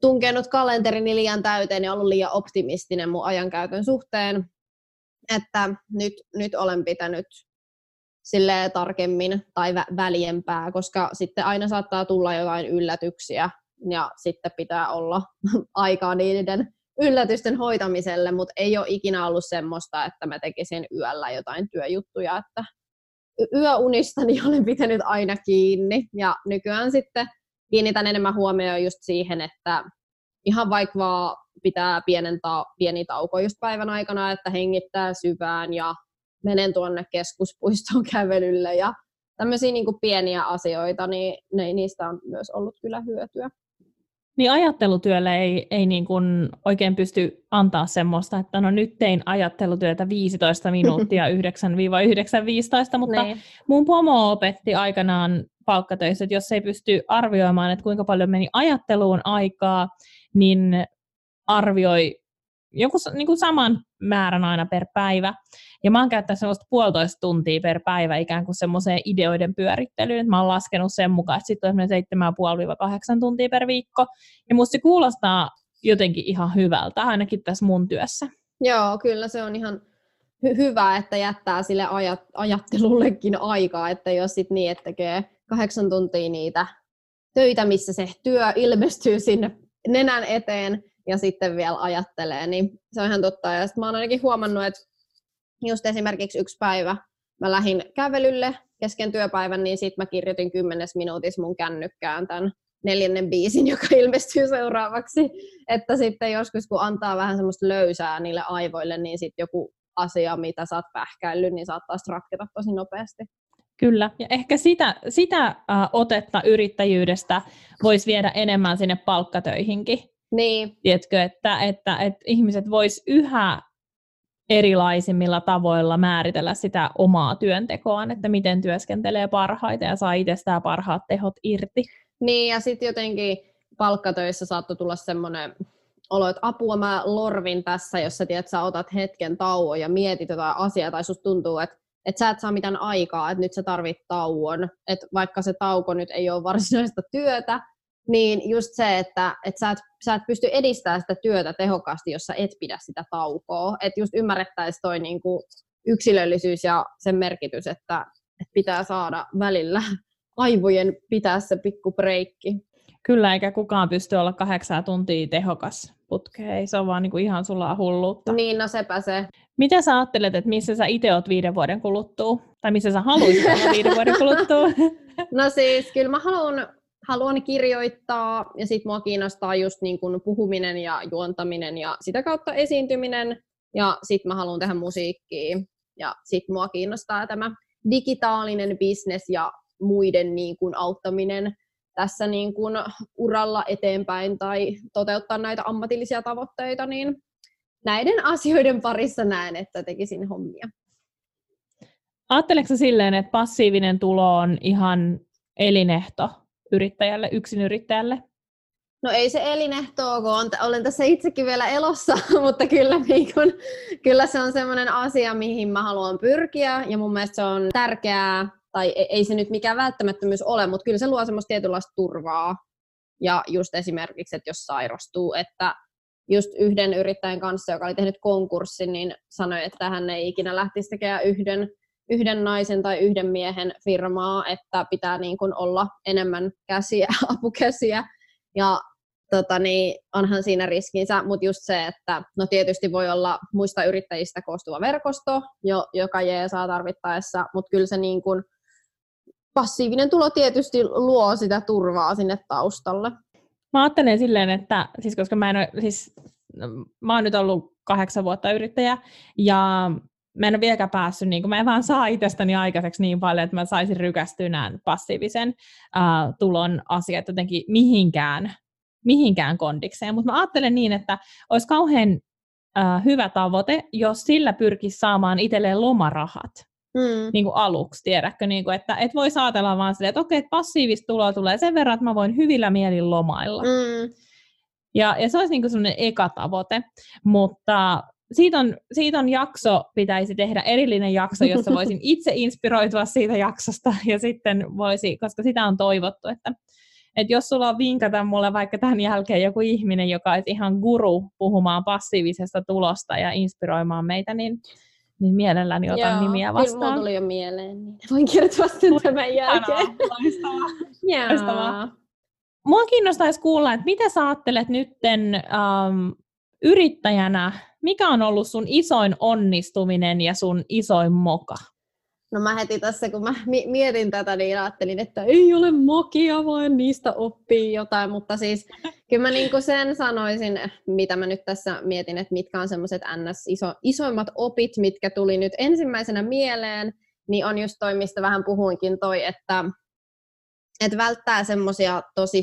tunkenut kalenterini liian täyteen ja ollut liian optimistinen mun ajankäytön suhteen että nyt, nyt olen pitänyt sille tarkemmin tai vä- väljempää, koska sitten aina saattaa tulla jotain yllätyksiä ja sitten pitää olla aikaa niiden yllätysten hoitamiselle, mutta ei ole ikinä ollut semmoista, että mä tekisin yöllä jotain työjuttuja, että yöunistani olen pitänyt aina kiinni. Ja nykyään sitten kiinnitän enemmän huomioon just siihen, että ihan vaikka pitää pienen ta- pieni tauko just päivän aikana, että hengittää syvään ja menen tuonne keskuspuistoon kävelylle ja tämmöisiä niin kuin pieniä asioita, niin ne, niistä on myös ollut kyllä hyötyä. Niin ajattelutyölle ei, ei niin kuin oikein pysty antaa semmoista, että no nyt tein ajattelutyötä 15 minuuttia 9-9.15, mutta niin. mun pomo opetti aikanaan palkkatöissä, että jos ei pysty arvioimaan, että kuinka paljon meni ajatteluun aikaa, niin arvioi joku niin kuin saman määrän aina per päivä. Ja mä oon käyttänyt semmoista puolitoista tuntia per päivä ikään kuin semmoiseen ideoiden pyörittelyyn. Mä oon laskenut sen mukaan, että sitten on 7,5-8 tuntia per viikko. Ja musta se kuulostaa jotenkin ihan hyvältä, ainakin tässä mun työssä. Joo, kyllä se on ihan hy- hyvä, että jättää sille ajat- ajattelullekin aikaa, että jos sit niin, että tekee kahdeksan tuntia niitä töitä, missä se työ ilmestyy sinne nenän eteen, ja sitten vielä ajattelee, niin se on ihan totta. Ja sitten mä oon ainakin huomannut, että just esimerkiksi yksi päivä mä lähdin kävelylle kesken työpäivän, niin sitten mä kirjoitin kymmenes minuutissa mun kännykkään tämän neljännen biisin, joka ilmestyy seuraavaksi. Että sitten joskus, kun antaa vähän semmoista löysää niille aivoille, niin sitten joku asia, mitä sä oot pähkäillyt, niin saattaa ratketa tosi nopeasti. Kyllä, ja ehkä sitä, sitä otetta yrittäjyydestä voisi viedä enemmän sinne palkkatöihinkin. Niin. Tiedätkö, että, että, että ihmiset vois yhä erilaisimmilla tavoilla määritellä sitä omaa työntekoaan, että miten työskentelee parhaiten ja saa itsestään parhaat tehot irti. Niin, ja sitten jotenkin palkkatöissä saattoi tulla semmoinen olo, että apua mä lorvin tässä, jos sä tiedät, sä otat hetken tauon ja mietit jotain asiaa, tai susta tuntuu, että, että sä et saa mitään aikaa, että nyt sä tarvit tauon, että vaikka se tauko nyt ei ole varsinaista työtä, niin just se, että, että sä, et, sä et pysty edistämään sitä työtä tehokkaasti, jos sä et pidä sitä taukoa. Että just ymmärrettäisiin toi niinku yksilöllisyys ja sen merkitys, että, että pitää saada välillä aivojen pitää se pikku breikki. Kyllä, eikä kukaan pysty olla kahdeksan tuntia tehokas putke. Ei se on vaan niinku ihan sulla hulluutta. Niin, no sepä se. Mitä sä ajattelet, että missä sä itse oot viiden vuoden kuluttua? Tai missä sä haluaisit olla viiden vuoden kuluttua? no siis, kyllä mä haluan haluan kirjoittaa ja sitten mua kiinnostaa just niin kuin puhuminen ja juontaminen ja sitä kautta esiintyminen ja sitten mä haluan tehdä musiikkia ja sitten mua kiinnostaa tämä digitaalinen bisnes ja muiden niin kuin auttaminen tässä niin kuin uralla eteenpäin tai toteuttaa näitä ammatillisia tavoitteita, niin näiden asioiden parissa näen, että tekisin hommia. Ajatteleeko silleen, että passiivinen tulo on ihan elinehto yrittäjälle, yrittäjälle? No ei se elinehtoa, kun olen tässä itsekin vielä elossa, mutta kyllä, niin kun, kyllä se on sellainen asia, mihin mä haluan pyrkiä ja mun mielestä se on tärkeää, tai e, ei se nyt mikään välttämättömyys ole, mutta kyllä se luo semmoista tietynlaista turvaa. Ja just esimerkiksi, että jos sairastuu, että just yhden yrittäjän kanssa, joka oli tehnyt konkurssin, niin sanoi, että hän ei ikinä lähtisi tekemään yhden yhden naisen tai yhden miehen firmaa, että pitää niin kuin olla enemmän käsiä, apukäsiä. Ja tota, niin onhan siinä riskinsä, mutta just se, että no tietysti voi olla muista yrittäjistä koostuva verkosto, jo, joka saa tarvittaessa, mutta kyllä se niin kuin passiivinen tulo tietysti luo sitä turvaa sinne taustalle. Mä ajattelen silleen, että siis koska mä en ole, siis mä oon nyt ollut kahdeksan vuotta yrittäjä ja mä en ole vieläkään päässyt, niin mä en vaan saa itsestäni aikaiseksi niin paljon, että mä saisin rykästynään passiivisen uh, tulon asiat jotenkin mihinkään, mihinkään kondikseen. Mutta mä ajattelen niin, että olisi kauhean uh, hyvä tavoite, jos sillä pyrkisi saamaan itselleen lomarahat. Mm. Niin kuin aluksi, tiedätkö, niin kuin, että et voi saatella vaan silleen, että okei, että passiivista tuloa tulee sen verran, että mä voin hyvillä mielin lomailla. Mm. Ja, ja se olisi niin semmoinen eka tavoite, mutta siitä on, siitä on jakso, pitäisi tehdä erillinen jakso, jossa voisin itse inspiroitua siitä jaksosta ja sitten voisi, koska sitä on toivottu, että, että jos sulla on vinkata mulle vaikka tämän jälkeen joku ihminen, joka olisi ihan guru puhumaan passiivisesta tulosta ja inspiroimaan meitä, niin, niin mielelläni otan Joo, nimiä vastaan. Kyllä tuli jo mieleen, niin voin kertoa sen tämän jälkeen. Loistavaa. Loistavaa. Mua kiinnostaisi kuulla, että mitä sä ajattelet nytten um, yrittäjänä mikä on ollut sun isoin onnistuminen ja sun isoin moka? No mä heti tässä, kun mä mietin tätä, niin ajattelin, että ei ole makia, vaan niistä oppii jotain, mutta siis kyllä mä niin sen sanoisin, mitä mä nyt tässä mietin, että mitkä on semmoiset ns. Iso, isoimmat opit, mitkä tuli nyt ensimmäisenä mieleen, niin on just toi, mistä vähän puhuinkin toi, että, että välttää semmoisia tosi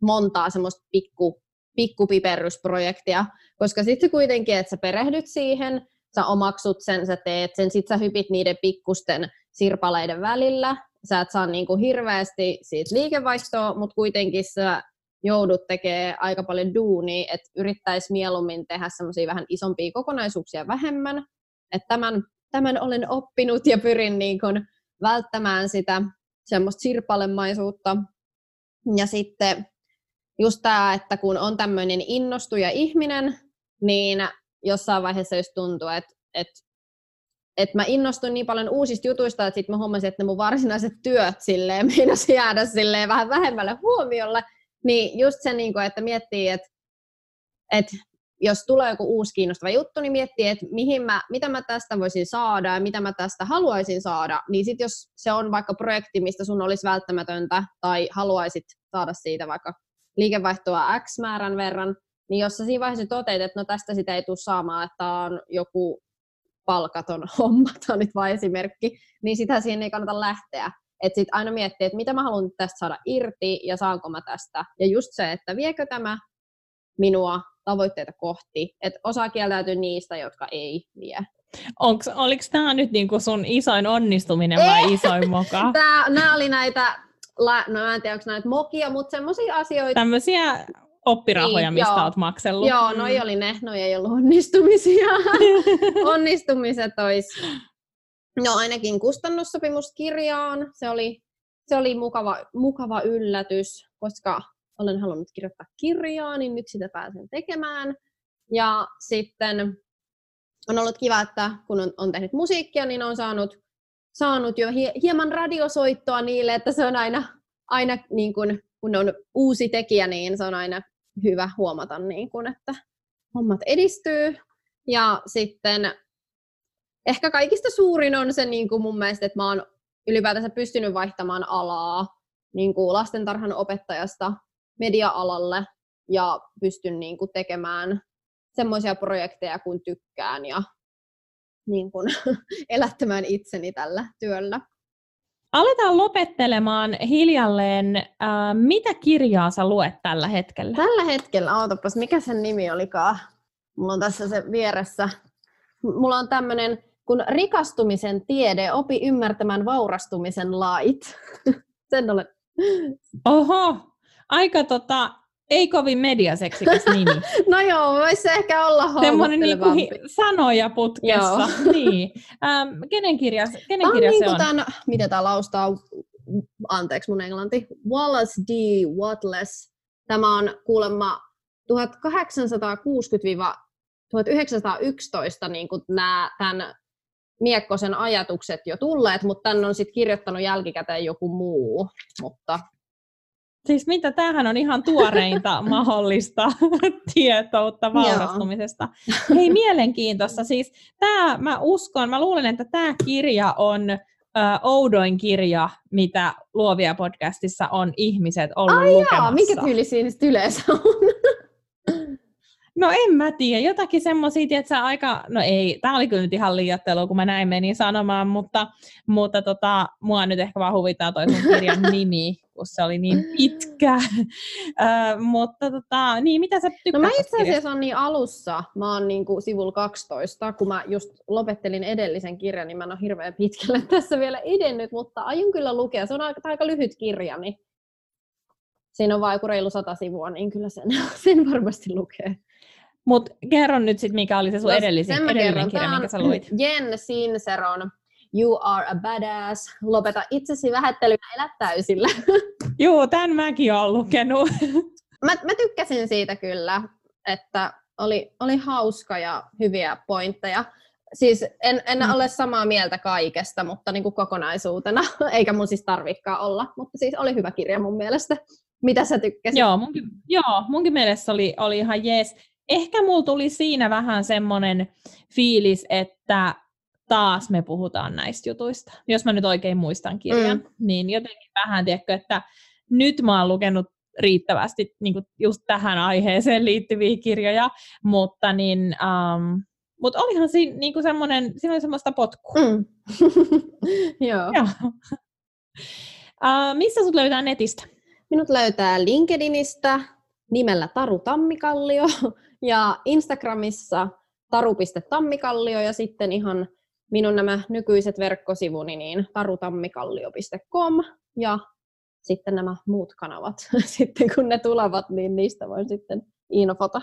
montaa semmoista pikku, pikkupiperrysprojektia, koska sitten kuitenkin, että sä perehdyt siihen, sä omaksut sen, sä teet sen, sit sä hypit niiden pikkusten sirpaleiden välillä, sä et saa niinku hirveästi siitä liikevaihtoa, mutta kuitenkin sä joudut tekemään aika paljon duunia, että yrittäisi mieluummin tehdä semmoisia vähän isompia kokonaisuuksia vähemmän. Että tämän, tämän olen oppinut ja pyrin niin kun välttämään sitä semmoista sirpalemaisuutta. Ja sitten just tämä, että kun on tämmöinen innostuja ihminen, niin jossain vaiheessa just tuntuu, että, että, että mä innostuin niin paljon uusista jutuista, että sitten mä huomasin, että ne mun varsinaiset työt silleen meinasi jäädä silleen vähän vähemmälle huomiolle, niin just se, niin kuin, että miettii, että, että jos tulee joku uusi kiinnostava juttu, niin miettii, että mihin mä, mitä mä tästä voisin saada ja mitä mä tästä haluaisin saada, niin sitten jos se on vaikka projekti, mistä sun olisi välttämätöntä tai haluaisit saada siitä vaikka liikevaihtoa X määrän verran, niin jos sä siinä vaiheessa toteat, että no tästä sitä ei tule saamaan, että on joku palkaton homma, tämä on nyt vain esimerkki, niin sitä siinä ei kannata lähteä. Että sitten aina miettiä, että mitä mä haluan tästä saada irti ja saanko mä tästä. Ja just se, että viekö tämä minua tavoitteita kohti. Että osaa kieltäytyä niistä, jotka ei vie. Onks, oliko tämä nyt niinku sun isoin onnistuminen vai isoin moka? Nämä oli näitä, no en tiedä, onko näitä mokia, mutta semmoisia asioita. Tämmöisiä oppirahoja, niin, mistä joo. olet maksellut. Joo, noi mm. oli ne, noi ei ollut onnistumisia. Onnistumiset olisi, no ainakin kustannussopimuskirjaan, se oli, se oli mukava, mukava yllätys, koska olen halunnut kirjoittaa kirjaa, niin nyt sitä pääsen tekemään. Ja sitten on ollut kiva, että kun on, on tehnyt musiikkia, niin on saanut, saanut jo hieman radiosoittoa niille, että se on aina, aina niin kuin, kun on uusi tekijä, niin se on aina hyvä huomata, niin kuin, että hommat edistyy. Ja sitten ehkä kaikista suurin on se niin kuin mun mielestä, että mä oon ylipäätänsä pystynyt vaihtamaan alaa niin kuin lastentarhan opettajasta media-alalle ja pystyn niin kuin tekemään semmoisia projekteja, kun tykkään ja niin kuin, elättämään itseni tällä työllä. Aletaan lopettelemaan hiljalleen. Äh, mitä kirjaa sä luet tällä hetkellä? Tällä hetkellä, ootapas, mikä sen nimi olikaan? Mulla on tässä se vieressä. Mulla on tämmöinen kun rikastumisen tiede, opi ymmärtämään vaurastumisen lait. sen olen. Oho, aika tota, ei kovin mediaseksikäs nimi. no joo, voisi ehkä olla Semmoinen niinku sanoja putkessa. niin. Ähm, kenen kirja, kenen tämä kirja on se niin on? Tämän, mitä tämä laustaa? Anteeksi mun englanti. Wallace D. Watless. Tämä on kuulemma 1860-1911 niin kuin nämä, tämän Miekkosen ajatukset jo tulleet, mutta tämän on sitten kirjoittanut jälkikäteen joku muu. Mutta Siis mitä, tämähän on ihan tuoreinta mahdollista tietoutta vaurastumisesta. Hei, mielenkiintoista. Siis tämä, mä uskon, mä luulen, että tämä kirja on ö, oudoin kirja, mitä Luovia podcastissa on ihmiset ollut Ai lukemassa. Jaa, mikä tyyli siinä yleensä on? No en mä tiedä, jotakin semmoisia, että aika, no ei, tämä oli kyllä nyt ihan liiottelua, kun mä näin menin sanomaan, mutta, mutta tota, mua nyt ehkä vaan huvittaa toi sun kirjan nimi, kun se oli niin pitkä. uh, mutta tota, niin, mitä sä tykkäät No mä itse asiassa on niin alussa, mä oon niin kuin sivulla 12, kun mä just lopettelin edellisen kirjan, niin mä en ole hirveän pitkälle tässä vielä edennyt, mutta aion kyllä lukea, se on aika, aika lyhyt kirja, niin siinä on vain joku reilu sata sivua, niin kyllä sen, sen varmasti lukee. Mutta kerro nyt sitten, mikä oli se sun no, edellisin, edellinen kerron. kirja, minkä sä luit. Jen Sinceron You are a badass. Lopeta itsesi vähättely elä täysillä. Joo, tämän mäkin olen lukenut. mä, mä tykkäsin siitä kyllä, että oli, oli hauska ja hyviä pointteja. Siis en, en mm. ole samaa mieltä kaikesta, mutta niin kuin kokonaisuutena, eikä mun siis tarvikaan olla, mutta siis oli hyvä kirja mun mielestä. Mitä sä tykkäsit? Joo, munkin, joo, munkin mielestä oli, oli ihan jees. Ehkä mulla tuli siinä vähän semmoinen fiilis, että taas me puhutaan näistä jutuista. Jos mä nyt oikein muistan kirjan, mm. niin jotenkin vähän, tiedätkö, että nyt mä oon lukenut riittävästi niin just tähän aiheeseen liittyviä kirjoja, mutta niin, um, mut olihan siinä niin semmoinen, siinä oli semmoista potkua. Mm. Joo. Joo. uh, missä sut löytää netistä? Minut löytää LinkedInistä nimellä Taru Tammikallio ja Instagramissa taru.tammikallio ja sitten ihan minun nämä nykyiset verkkosivuni niin tarutammikallio.com ja sitten nämä muut kanavat, sitten kun ne tulevat, niin niistä voin sitten infota.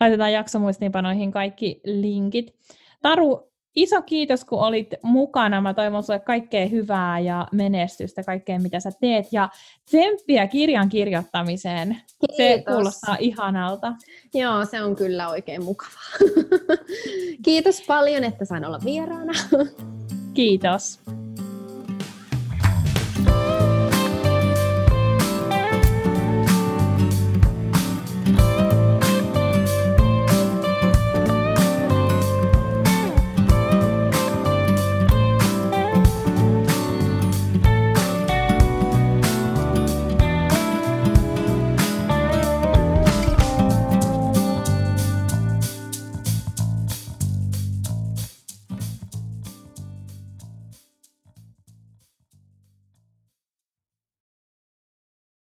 Laitetaan jaksomuistiinpanoihin kaikki linkit. Taru, iso kiitos, kun olit mukana. Mä toivon sinulle kaikkea hyvää ja menestystä kaikkeen, mitä sä teet. Ja tsemppiä kirjan kirjoittamiseen. Kiitos. Se kuulostaa ihanalta. Joo, se on kyllä oikein mukavaa. kiitos paljon, että sain olla vieraana. Kiitos.